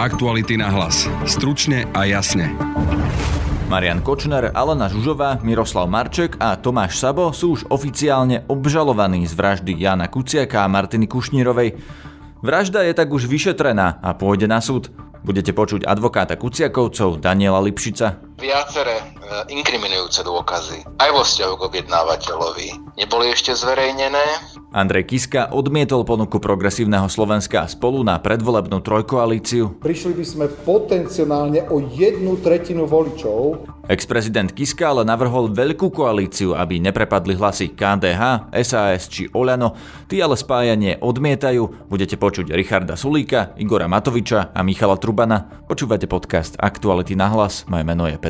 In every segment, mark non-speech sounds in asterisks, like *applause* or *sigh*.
Aktuality na hlas. Stručne a jasne. Marian Kočner, Alena Žužová, Miroslav Marček a Tomáš Sabo sú už oficiálne obžalovaní z vraždy Jana Kuciaka a Martiny Kušnírovej. Vražda je tak už vyšetrená a pôjde na súd. Budete počuť advokáta Kuciakovcov Daniela Lipšica. Viaceré e, inkriminujúce dôkazy aj vo vzťahu k objednávateľovi neboli ešte zverejnené. Andrej Kiska odmietol ponuku progresívneho Slovenska spolu na predvolebnú trojkoalíciu. Prišli by sme potenciálne o jednu tretinu voličov. Ex-prezident Kiska ale navrhol veľkú koalíciu, aby neprepadli hlasy KDH, SAS či Oľano. Tí ale spájanie odmietajú. Budete počuť Richarda Sulíka, Igora Matoviča a Michala Trubana. Počúvate podcast Aktuality na hlas. Moje meno je Peter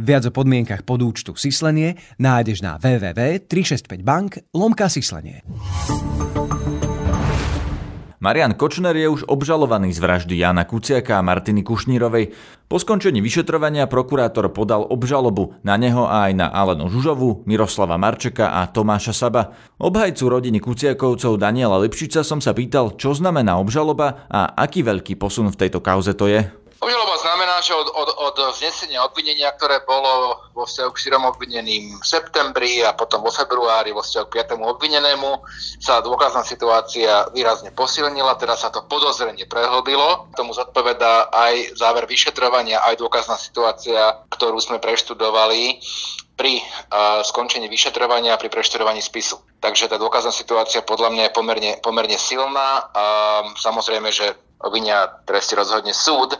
Viac o podmienkach podúčtu Sislenie nájdeš na www.365bank lomka Sislenie. Marian Kočner je už obžalovaný z vraždy Jana Kuciaka a Martiny Kušnírovej. Po skončení vyšetrovania prokurátor podal obžalobu na neho a aj na Alenu Žužovu, Miroslava Marčeka a Tomáša Saba. Obhajcu rodiny Kuciakovcov Daniela Lipšica som sa pýtal, čo znamená obžaloba a aký veľký posun v tejto kauze to je. Obžaloba že od, od, od vznesenia obvinenia, ktoré bolo vo vzťahu k štyrom obvineným v septembri a potom vo februári vo vzťahu k piatému obvinenému, sa dôkazná situácia výrazne posilnila, teda sa to podozrenie prehlbilo. Tomu zodpovedá aj záver vyšetrovania, aj dôkazná situácia, ktorú sme preštudovali pri uh, skončení vyšetrovania a pri preštudovaní spisu. Takže tá dôkazná situácia podľa mňa je pomerne, pomerne silná. A samozrejme, že obvinia tresti rozhodne súd.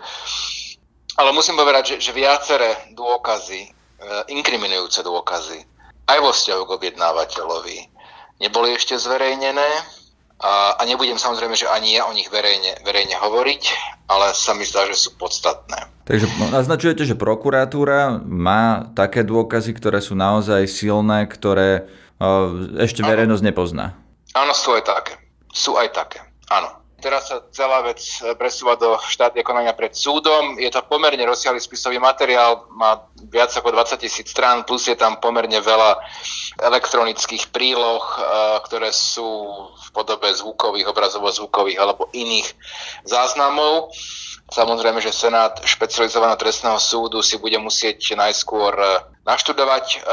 Ale musím povedať, že, že viaceré dôkazy, e, inkriminujúce dôkazy, aj vo vzťahu k objednávateľovi, neboli ešte zverejnené a, a nebudem samozrejme, že ani ja o nich verejne, verejne hovoriť, ale sa mi zdá, že sú podstatné. Takže naznačujete, že prokuratúra má také dôkazy, ktoré sú naozaj silné, ktoré uh, ešte verejnosť nepozná. Áno, sú aj také. Sú aj také, áno. Teraz sa celá vec presúva do štátneho konania pred súdom. Je to pomerne rozsiahly spisový materiál, má viac ako 20 tisíc strán, plus je tam pomerne veľa elektronických príloh, eh, ktoré sú v podobe zvukových, obrazovo-zvukových alebo iných záznamov. Samozrejme, že Senát špecializovaného trestného súdu si bude musieť najskôr eh, naštudovať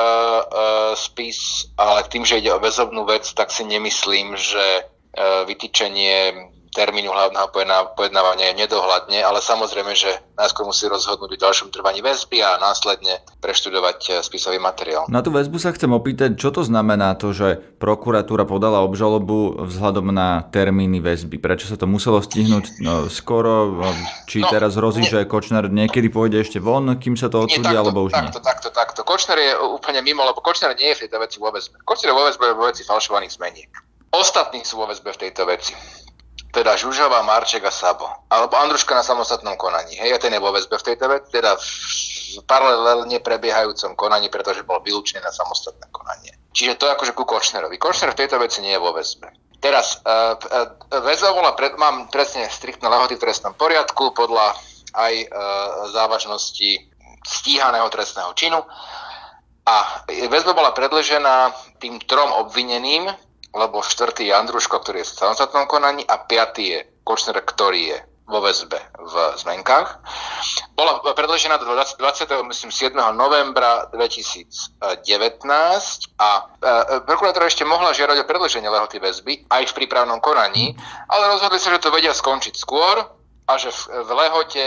spis, ale tým, že ide o väzobnú vec, tak si nemyslím, že uh, vytýčenie termínu hlavného pojednávania je nedohľadne, ale samozrejme, že najskôr musí rozhodnúť o ďalšom trvaní väzby a následne preštudovať eh, spisový materiál. Na tú väzbu sa chcem opýtať, čo to znamená to, že prokuratúra podala obžalobu vzhľadom na termíny väzby? Prečo sa to muselo stihnúť no, skoro? Či no, teraz hrozí, že Kočner niekedy pôjde ešte von, kým sa to odsúdi, alebo už takto, nie? Takto, takto, takto. Kočner je úplne mimo, lebo Kočner nie je v tejto veci vo väzbe. Kočner je vo väzbe vo veci falšovaných zmeniek. Ostatní sú vo väzbe v tejto veci teda Žužova, Marček a Sabo. Alebo Andruška na samostatnom konaní. Hej, a ten je vo väzbe v tejto veci, teda v paralelne prebiehajúcom konaní, pretože bol vylúčený na samostatné konanie. Čiže to je akože ku Kočnerovi. Kočner v tejto veci nie je vo väzbe. Teraz, uh, uh, väzba bola, pred, mám presne striktné lehoty v trestnom poriadku podľa aj uh, závažnosti stíhaného trestného činu. A väzba bola predležená tým trom obvineným, lebo štvrtý je Andruško, ktorý je v samostatnom konaní a piatý je Kočner, ktorý je vo väzbe v zmenkách. Bola predložená do 20, 27. novembra 2019 a e, prokurátor ešte mohla žiadať o predlženie lehoty väzby aj v prípravnom konaní, ale rozhodli sa, že to vedia skončiť skôr a že v, v lehote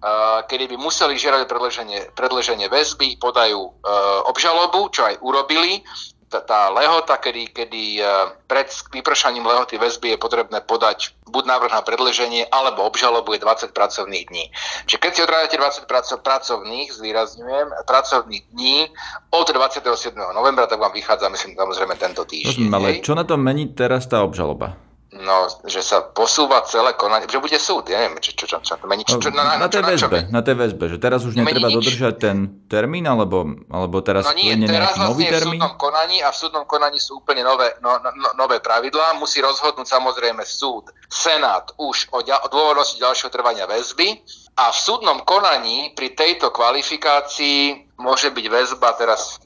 Uh, kedy by museli žiadať predlženie, predlženie väzby, podajú uh, obžalobu, čo aj urobili tá, tá lehota, kedy, kedy e, pred vypršaním lehoty väzby je potrebné podať buď návrh na predleženie, alebo obžalobu je 20 pracovných dní. Čiže keď si odrádate 20 praco- pracovných, zvýrazňujem, pracovných dní od 27. novembra, tak vám vychádza, myslím, samozrejme tento týždeň. ale čo na to mení teraz tá obžaloba? No, že sa posúva celé konanie, že bude súd, ja neviem, čo, čo, čo, čo mení. Čo, čo, na, na, na, tej väzbe, na väzbe, že teraz už netreba nič. dodržať ten termín, alebo, alebo teraz no nie, teraz vlastne nový je v termín? súdnom konaní a v súdnom konaní sú úplne nové, no, no, no, nové pravidlá. Musí rozhodnúť samozrejme súd, senát už o, ďa, o dôvodnosti ďalšieho trvania väzby a v súdnom konaní pri tejto kvalifikácii môže byť väzba teraz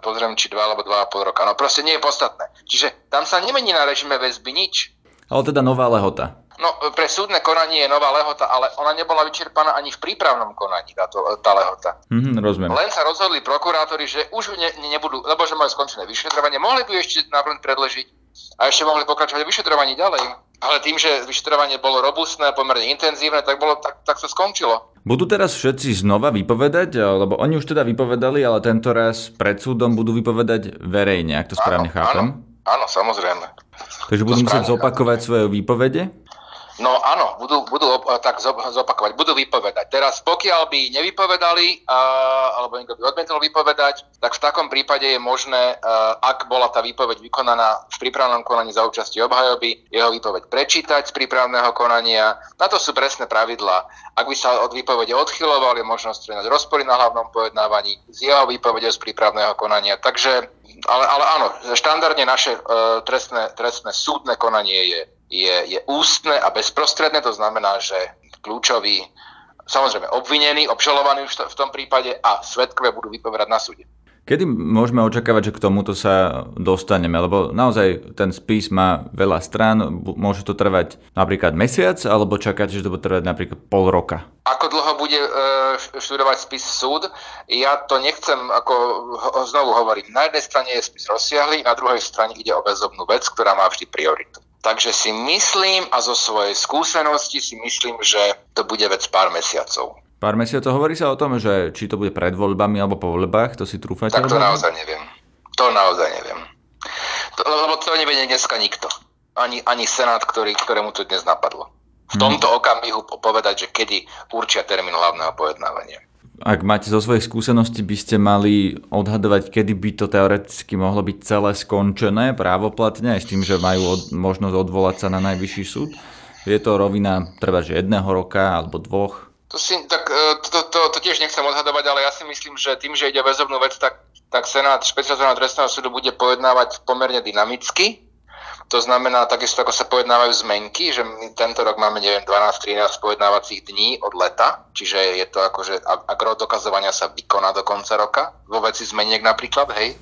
pozriem, či dva alebo dva a pol roka. No proste nie je podstatné. Čiže tam sa nemení na režime väzby nič. Ale teda nová lehota. No, pre súdne konanie je nová lehota, ale ona nebola vyčerpaná ani v prípravnom konaní, táto, tá lehota. Mhm, rozumiem. Len sa rozhodli prokurátori, že už ne, nebudú, lebo že majú skončené vyšetrovanie, mohli by ešte napríklad predležiť a ešte mohli pokračovať v vyšetrovaní ďalej. Ale tým, že vyšetrovanie bolo robustné, pomerne intenzívne, tak, bolo, tak, tak sa skončilo. Budú teraz všetci znova vypovedať, lebo oni už teda vypovedali, ale tento raz pred súdom budú vypovedať verejne, ak to správne áno, chápem. Áno, áno, samozrejme. Takže budú musieť zopakovať svoje výpovede? No áno, budú, budú tak zopakovať, budú vypovedať. Teraz pokiaľ by nevypovedali, a, alebo niekto by odmietol vypovedať, tak v takom prípade je možné, a, ak bola tá výpoveď vykonaná v prípravnom konaní za účasti obhajoby, jeho výpoveď prečítať z prípravného konania. Na to sú presné pravidlá. Ak by sa od výpovede odchylovali, možno strenať rozpory na hlavnom pojednávaní z jeho výpovede z prípravného konania. Takže ale, ale áno, štandardne naše uh, trestné, trestné súdne konanie je je, je ústne a bezprostredné, to znamená, že kľúčový, samozrejme obvinený, obžalovaný už v tom prípade a svetkové budú vypovedať na súde. Kedy môžeme očakávať, že k tomuto sa dostaneme? Lebo naozaj ten spis má veľa strán, môže to trvať napríklad mesiac, alebo čakáte, že to bude trvať napríklad pol roka? Ako dlho bude e, študovať spis súd? Ja to nechcem ako znovu hovoriť. Na jednej strane je spis rozsiahly, na druhej strane ide o väzobnú vec, ktorá má vždy prioritu. Takže si myslím a zo svojej skúsenosti si myslím, že to bude vec pár mesiacov. Pár mesiacov hovorí sa o tom, že či to bude pred voľbami alebo po voľbách, to si trúfate? Tak to naozaj neviem. To naozaj neviem. To, lebo to nevie dneska nikto. Ani, ani Senát, ktorý, ktorému to dnes napadlo. V mhm. tomto okamihu povedať, že kedy určia termín hlavného pojednávania ak máte zo svojich skúseností, by ste mali odhadovať, kedy by to teoreticky mohlo byť celé skončené právoplatne, aj s tým, že majú od, možnosť odvolať sa na najvyšší súd? Je to rovina treba, že jedného roka alebo dvoch? To, si, tak, e, to, to, to, to tiež nechcem odhadovať, ale ja si myslím, že tým, že ide väzobnú vec, tak, tak Senát špecializovaného trestného súdu bude pojednávať pomerne dynamicky to znamená, takisto ako sa pojednávajú zmenky, že my tento rok máme, neviem, 12-13 pojednávacích dní od leta, čiže je to ako, rok dokazovania sa vykoná do konca roka, vo veci zmeniek napríklad, hej.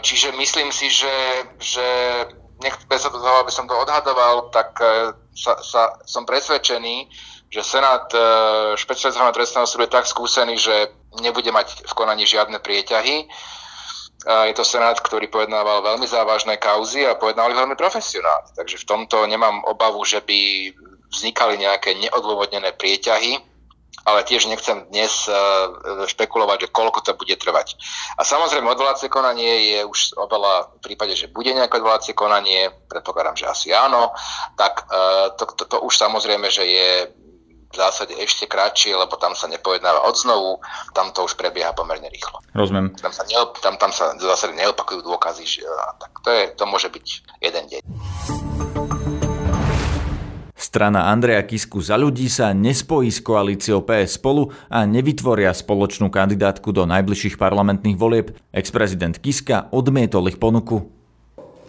Čiže myslím si, že, že nech bez toho, aby som to odhadoval, tak e, sa, sa, som presvedčený, že Senát e, špecializovaného trestného súdu je tak skúsený, že nebude mať v konaní žiadne prieťahy je to senát, ktorý pojednával veľmi závažné kauzy a pojednávali veľmi profesionálne. Takže v tomto nemám obavu, že by vznikali nejaké neodôvodnené prieťahy, ale tiež nechcem dnes e, špekulovať, že koľko to bude trvať. A samozrejme, odvolacie konanie je už oveľa v prípade, že bude nejaké odvolacie konanie, predpokladám, že asi áno, tak e, to, to, to už samozrejme, že je v zásade ešte kratšie, lebo tam sa nepojednáva odznovu, tam to už prebieha pomerne rýchlo. Rozumiem. Tam sa, neop, tam, tam sa v zásade neopakujú dôkazy, že, tak to, je, to môže byť jeden deň. Strana Andreja Kisku za ľudí sa nespojí s koalíciou PS spolu a nevytvoria spoločnú kandidátku do najbližších parlamentných volieb. Ex-prezident Kiska odmietol ich ponuku.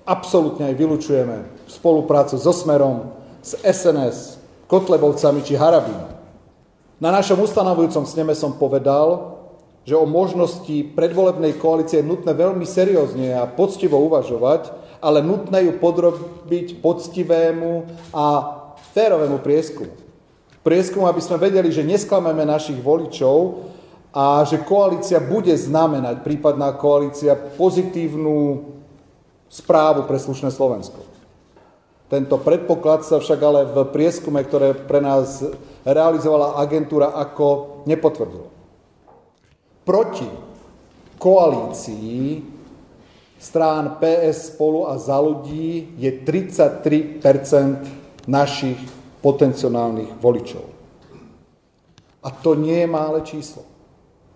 Absolutne aj vylučujeme spoluprácu so Smerom, s SNS, Kotlebovcami či Harabím. Na našom ustanovujúcom sneme som povedal, že o možnosti predvolebnej koalície je nutné veľmi seriózne a poctivo uvažovať, ale nutné ju podrobiť poctivému a férovému prieskumu. Prieskumu, aby sme vedeli, že nesklameme našich voličov a že koalícia bude znamenať, prípadná koalícia, pozitívnu správu pre slušné Slovensko. Tento predpoklad sa však ale v prieskume, ktoré pre nás realizovala agentúra, ako nepotvrdilo. Proti koalícii strán PS spolu a za ľudí je 33% našich potenciálnych voličov. A to nie je mále číslo.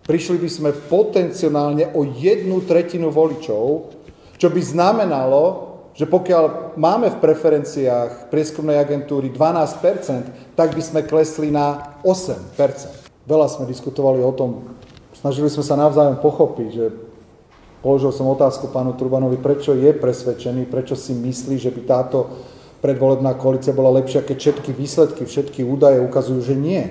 Prišli by sme potenciálne o jednu tretinu voličov, čo by znamenalo, že pokiaľ máme v preferenciách prieskumnej agentúry 12%, tak by sme klesli na 8%. Veľa sme diskutovali o tom, snažili sme sa navzájom pochopiť, že položil som otázku pánu Trubanovi, prečo je presvedčený, prečo si myslí, že by táto predvolebná koalícia bola lepšia, keď všetky výsledky, všetky údaje ukazujú, že nie.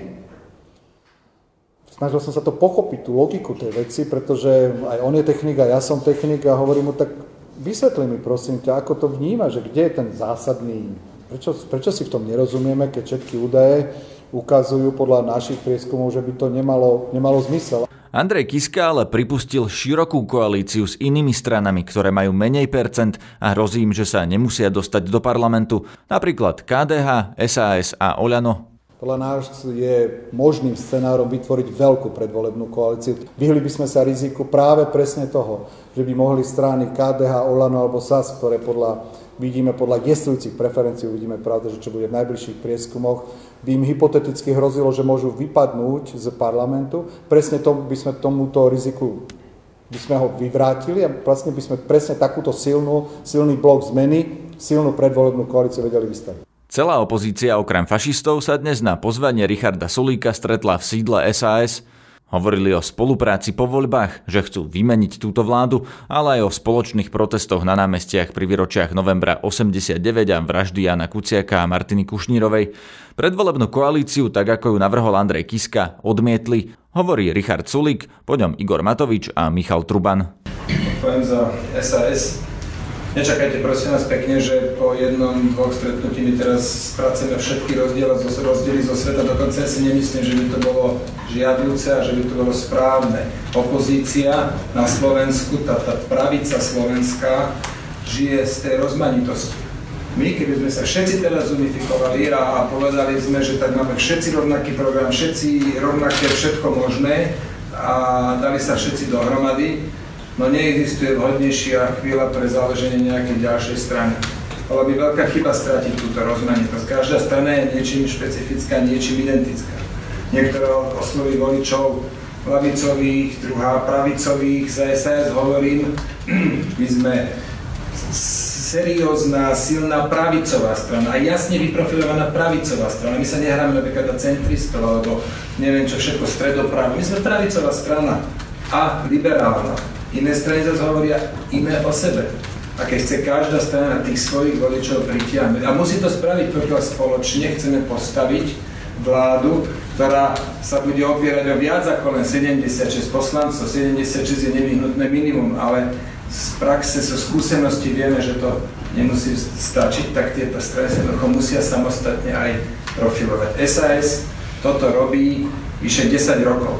Snažil som sa to pochopiť, tú logiku tej veci, pretože aj on je technik a ja som technik a hovorím mu, tak vysvetli mi prosím ťa, ako to vníma, že kde je ten zásadný, prečo, prečo si v tom nerozumieme, keď všetky údaje ukazujú podľa našich prieskumov, že by to nemalo, nemalo zmysel. Andrej Kiska ale pripustil širokú koalíciu s inými stranami, ktoré majú menej percent a hrozí im, že sa nemusia dostať do parlamentu, napríklad KDH, SAS a Oľano. Podľa nás je možným scenárom vytvoriť veľkú predvolebnú koalíciu. Vyhli by sme sa riziku práve presne toho, že by mohli strany KDH, Olano alebo SAS, ktoré podľa, vidíme podľa jestujúcich preferencií, uvidíme pravda, že čo bude v najbližších prieskumoch, by im hypoteticky hrozilo, že môžu vypadnúť z parlamentu. Presne to by sme tomuto riziku by sme ho vyvrátili a vlastne by sme presne takúto silnú, silný blok zmeny, silnú predvolebnú koalíciu vedeli vystaviť. Celá opozícia okrem fašistov sa dnes na pozvanie Richarda Sulíka stretla v sídle SAS Hovorili o spolupráci po voľbách, že chcú vymeniť túto vládu, ale aj o spoločných protestoch na námestiach pri výročiach novembra 89 a vraždy Jana Kuciaka a Martiny Kušnírovej. Predvolebnú koalíciu, tak ako ju navrhol Andrej Kiska, odmietli, hovorí Richard Sulik, po ňom Igor Matovič a Michal Truban. Poviem za SAS, Nečakajte prosím vás pekne, že po jednom, dvoch stretnutí my teraz spracujeme všetky rozdiely zo, rozdiely zo sveta. Dokonca si nemyslím, že by to bolo žiadúce a že by to bolo správne. Opozícia na Slovensku, tá, tá pravica slovenská, žije z tej rozmanitosti. My, keby sme sa všetci teraz unifikovali a, a povedali sme, že tak máme všetci rovnaký program, všetci rovnaké všetko možné a dali sa všetci dohromady, no neexistuje vhodnejšia chvíľa pre založenie nejakej ďalšej strany. Bola by veľká chyba stratiť túto rozmanitosť. Každá strana je niečím špecifická, niečím identická. Niektoré osloví voličov lavicových, druhá pravicových, za SAS hovorím, *clears throat* my sme seriózna, silná pravicová strana jasne vyprofilovaná pravicová strana. My sa nehráme napríklad na centristov alebo neviem čo všetko stredoprávne. My sme pravicová strana a liberálna. Iné strany zase hovoria iné o sebe. A keď chce každá strana tých svojich voličov pritiahnuť, a musí to spraviť, pokiaľ spoločne chceme postaviť vládu, ktorá sa bude opierať o viac ako len 76 poslancov. 76 je nevyhnutné minimum, ale z praxe, zo skúsenosti vieme, že to nemusí stačiť, tak tieto strany sa musia samostatne aj profilovať. SAS toto robí vyše 10 rokov.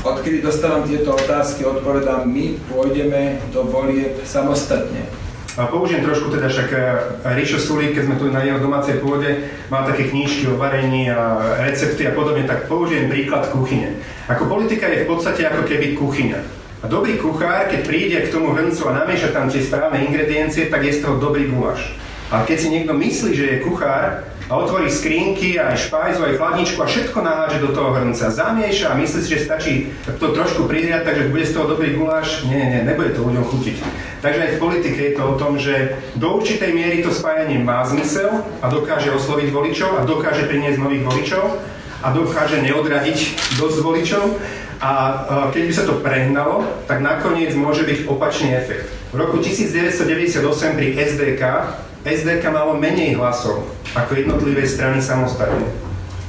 Odkedy dostávam tieto otázky, odpovedám, my pôjdeme do volieb samostatne. A použijem trošku teda však e, Ríšo Sulík, keď sme tu na jeho domácej pôde, má také knížky o varení a recepty a podobne, tak použijem príklad kuchyne. Ako politika je v podstate ako keby kuchyňa. A dobrý kuchár, keď príde k tomu hrncu a namieša tam tie správne ingrediencie, tak je z toho dobrý guláš. A keď si niekto myslí, že je kuchár, a otvorí skrinky, aj špajzu, aj chladničku a všetko naháže do toho hrnca. Zamieša a myslí si, že stačí to trošku pridriať, takže bude z toho dobrý guláš. Nie, nie, nebude to ľuďom chutiť. Takže aj v politike je to o tom, že do určitej miery to spájanie má zmysel a dokáže osloviť voličov a dokáže priniesť nových voličov a dokáže neodradiť dosť voličov. A keď by sa to prehnalo, tak nakoniec môže byť opačný efekt. V roku 1998 pri SDK SDK malo menej hlasov ako jednotlivé strany samostatne.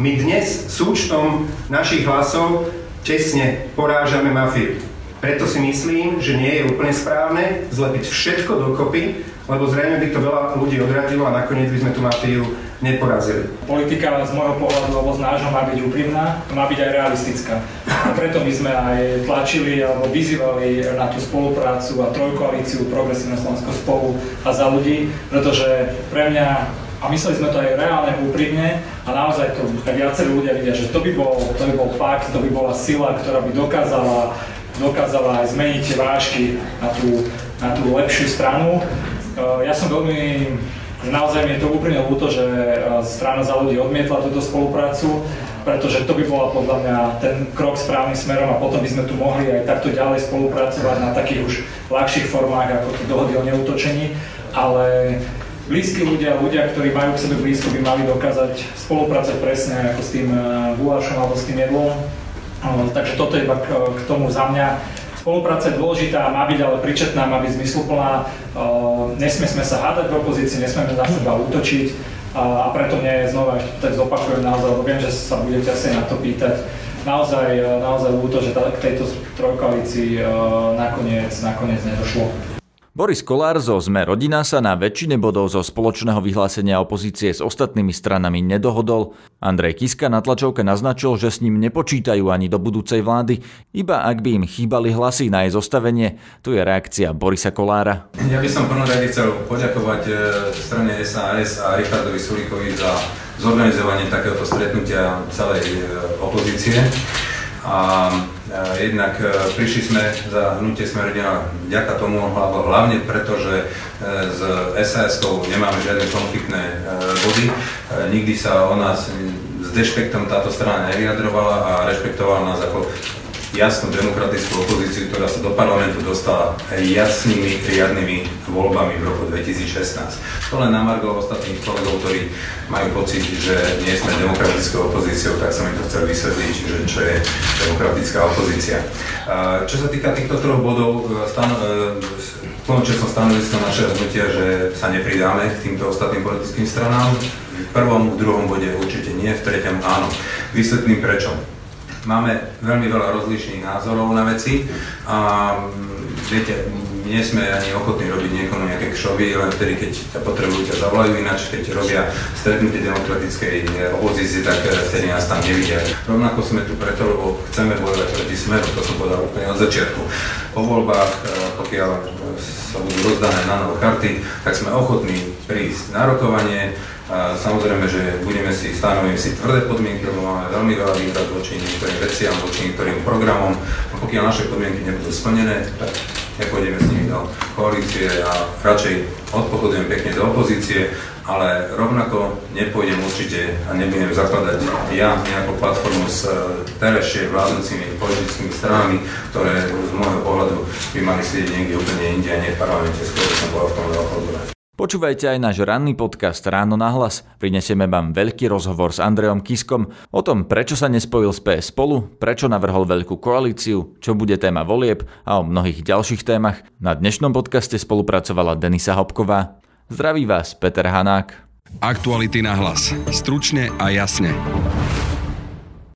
My dnes súčtom našich hlasov tesne porážame mafiu. Preto si myslím, že nie je úplne správne zlepiť všetko dokopy, lebo zrejme by to veľa ľudí odradilo a nakoniec by sme tú mafiu neporazili. Politika z môjho pohľadu alebo z nášho má byť úprimná, má byť aj realistická. A preto my sme aj tlačili alebo vyzývali na tú spoluprácu a trojkoalíciu Progresívne Slovensko spolu a za ľudí, pretože pre mňa a mysleli sme to aj reálne úprimne a naozaj to viacerí ľudia vidia, že to by, bol, to by bol fakt, to by bola sila, ktorá by dokázala, dokázala aj zmeniť vážky na tú, na tú lepšiu stranu. Ja som veľmi Naozaj mi je to úprimne ľúto, že e, strana za ľudí odmietla túto spoluprácu, pretože to by bola podľa mňa ten krok správnym smerom a potom by sme tu mohli aj takto ďalej spolupracovať na takých už ľahších formách ako tie dohody o neutočení. ale blízki ľudia, ľudia, ktorí majú k sebe blízko, by mali dokázať spolupracovať presne ako s tým gulášom alebo s tým jedlom. Takže toto je iba k tomu za mňa. Spolupráca je dôležitá, má byť ale pričetná, má byť zmysluplná. Nesmie sme sa hádať v opozícii, nesmieme na seba útočiť a preto mne znova tak zopakujem naozaj, lebo viem, že sa budete asi na to pýtať. Naozaj, naozaj ľúto, že k tejto trojkoalícii nakoniec, nakoniec nedošlo. Boris Kolár zo Sme rodina sa na väčšine bodov zo spoločného vyhlásenia opozície s ostatnými stranami nedohodol. Andrej Kiska na tlačovke naznačil, že s ním nepočítajú ani do budúcej vlády, iba ak by im chýbali hlasy na jej zostavenie. Tu je reakcia Borisa Kolára. Ja by som prvom rade chcel poďakovať e, strane SAS a Richardovi Sulíkovi za zorganizovanie takéhoto stretnutia celej e, opozície. A jednak e, prišli sme za hnutie Smerodina vďaka tomu, hlavne preto, že e, s SAS-kou nemáme žiadne konfliktné body. Nikdy sa o nás s dešpektom táto strana nevyjadrovala a rešpektovala nás ako jasnú demokratickú opozíciu, ktorá sa do parlamentu dostala jasnými, riadnymi voľbami v roku 2016. To len na Margo ostatných kolegov, ktorí majú pocit, že nie sme demokratickou opozíciou, tak som im to chcel vysvetliť, že čo je demokratická opozícia. Čo sa týka týchto troch bodov, e, stano, e, som stanovisko našeho hnutia, že sa nepridáme k týmto ostatným politickým stranám. V prvom, v druhom bode určite nie, v treťom áno. Vysvetlím prečo máme veľmi veľa rozlišných názorov na veci a mm, viete, nie sme ani ochotní robiť niekomu nejaké kšovy, len vtedy, keď ťa potrebujú, ťa zavolajú ináč, keď robia stretnutie demokratickej eh, opozície, tak eh, vtedy nás tam nevidia. Rovnako sme tu preto, lebo chceme bojovať proti smeru, to som povedal úplne od začiatku. Po voľbách, eh, pokiaľ sa budú rozdané na nové karty, tak sme ochotní prísť na rokovanie, samozrejme, že budeme si stanovím si tvrdé podmienky, lebo máme veľmi veľa výhrad voči niektorým veciam, voči niektorým programom. A pokiaľ naše podmienky nebudú splnené, tak nepôjdeme s nimi do koalície a radšej odpochodujem pekne do opozície, ale rovnako nepôjdem určite a nebudem zakladať ja nejakú platformu s e, terajšie vládnúcimi politickými stranami, ktoré z môjho pohľadu by mali sedieť niekde úplne inde a nie v parlamente, skôr som bola v tom veľa Počúvajte aj náš ranný podcast Ráno na hlas. Prinesieme vám veľký rozhovor s Andreom Kiskom o tom, prečo sa nespojil s PS spolu, prečo navrhol veľkú koalíciu, čo bude téma volieb a o mnohých ďalších témach. Na dnešnom podcaste spolupracovala Denisa Hopková. Zdraví vás Peter Hanák. Aktuality na hlas. Stručne a jasne.